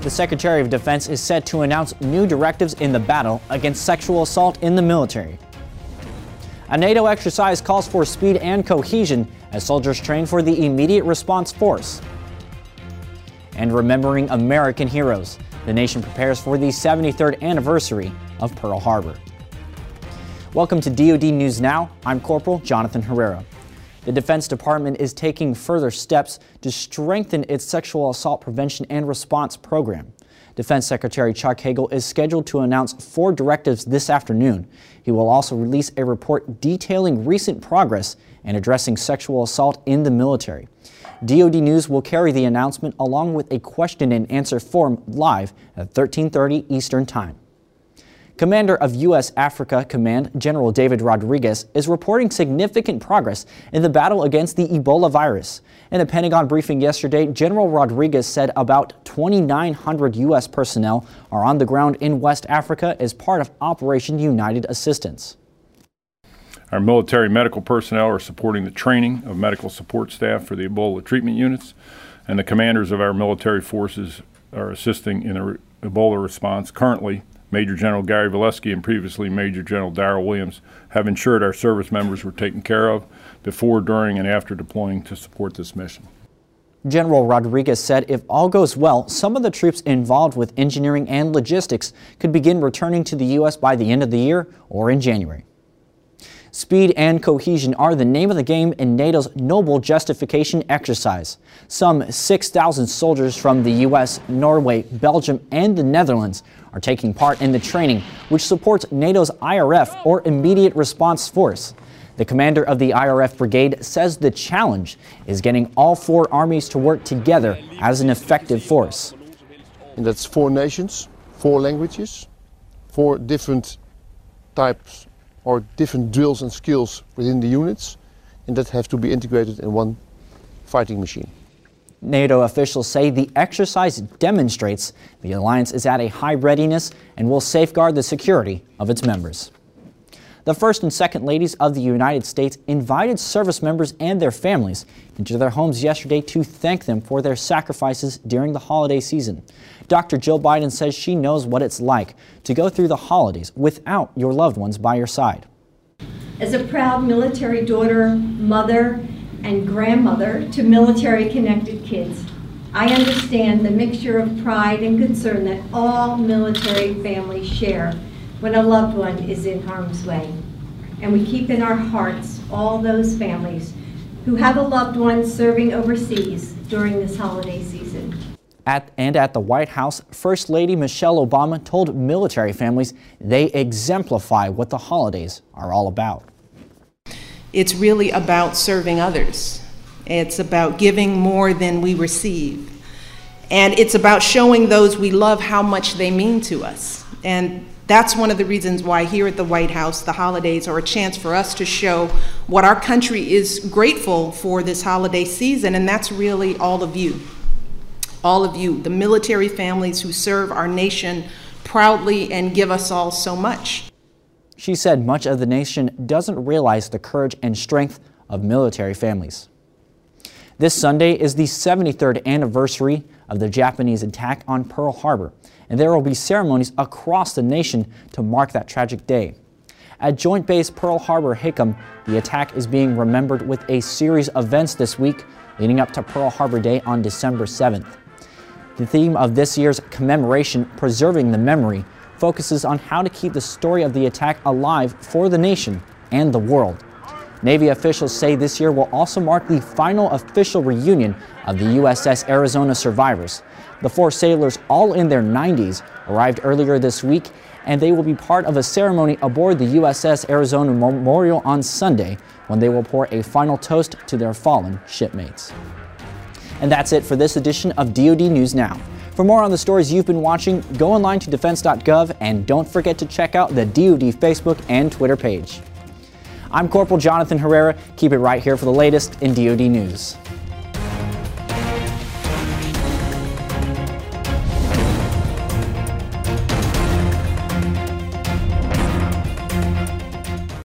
The Secretary of Defense is set to announce new directives in the battle against sexual assault in the military. A NATO exercise calls for speed and cohesion as soldiers train for the immediate response force. And remembering American heroes, the nation prepares for the 73rd anniversary of Pearl Harbor. Welcome to DoD News Now. I'm Corporal Jonathan Herrera. The Defense Department is taking further steps to strengthen its sexual assault prevention and response program. Defense Secretary Chuck Hagel is scheduled to announce four directives this afternoon. He will also release a report detailing recent progress in addressing sexual assault in the military. DoD News will carry the announcement along with a question and answer forum live at 1330 Eastern Time. Commander of U.S. Africa Command General David Rodriguez is reporting significant progress in the battle against the Ebola virus. In a Pentagon briefing yesterday, General Rodriguez said about 2,900 U.S. personnel are on the ground in West Africa as part of Operation United Assistance. Our military medical personnel are supporting the training of medical support staff for the Ebola treatment units, and the commanders of our military forces are assisting in the Ebola response. Currently, Major General Gary Volesky and previously Major General Darryl Williams have ensured our service members were taken care of before, during, and after deploying to support this mission. General Rodriguez said if all goes well, some of the troops involved with engineering and logistics could begin returning to the U.S. by the end of the year or in January. Speed and cohesion are the name of the game in NATO's Noble Justification exercise. Some 6,000 soldiers from the U.S., Norway, Belgium, and the Netherlands are taking part in the training, which supports NATO's IRF or Immediate Response Force. The commander of the IRF brigade says the challenge is getting all four armies to work together as an effective force. And that's four nations, four languages, four different types or different drills and skills within the units, and that have to be integrated in one fighting machine. NATO officials say the exercise demonstrates the alliance is at a high readiness and will safeguard the security of its members. The first and second ladies of the United States invited service members and their families into their homes yesterday to thank them for their sacrifices during the holiday season. Dr. Jill Biden says she knows what it's like to go through the holidays without your loved ones by your side. As a proud military daughter, mother, and grandmother to military connected kids, I understand the mixture of pride and concern that all military families share when a loved one is in harm's way. And we keep in our hearts all those families who have a loved one serving overseas during this holiday season. At, and at the White House, First Lady Michelle Obama told military families they exemplify what the holidays are all about. It's really about serving others. It's about giving more than we receive. And it's about showing those we love how much they mean to us. And that's one of the reasons why here at the White House, the holidays are a chance for us to show what our country is grateful for this holiday season, and that's really all of you. All of you, the military families who serve our nation proudly and give us all so much. She said much of the nation doesn't realize the courage and strength of military families. This Sunday is the 73rd anniversary of the Japanese attack on Pearl Harbor, and there will be ceremonies across the nation to mark that tragic day. At Joint Base Pearl Harbor Hickam, the attack is being remembered with a series of events this week leading up to Pearl Harbor Day on December 7th. The theme of this year's commemoration, Preserving the Memory, focuses on how to keep the story of the attack alive for the nation and the world. Navy officials say this year will also mark the final official reunion of the USS Arizona survivors. The four sailors, all in their 90s, arrived earlier this week, and they will be part of a ceremony aboard the USS Arizona Memorial on Sunday when they will pour a final toast to their fallen shipmates. And that's it for this edition of DoD News Now. For more on the stories you've been watching, go online to defense.gov and don't forget to check out the DoD Facebook and Twitter page. I'm Corporal Jonathan Herrera. Keep it right here for the latest in DoD News.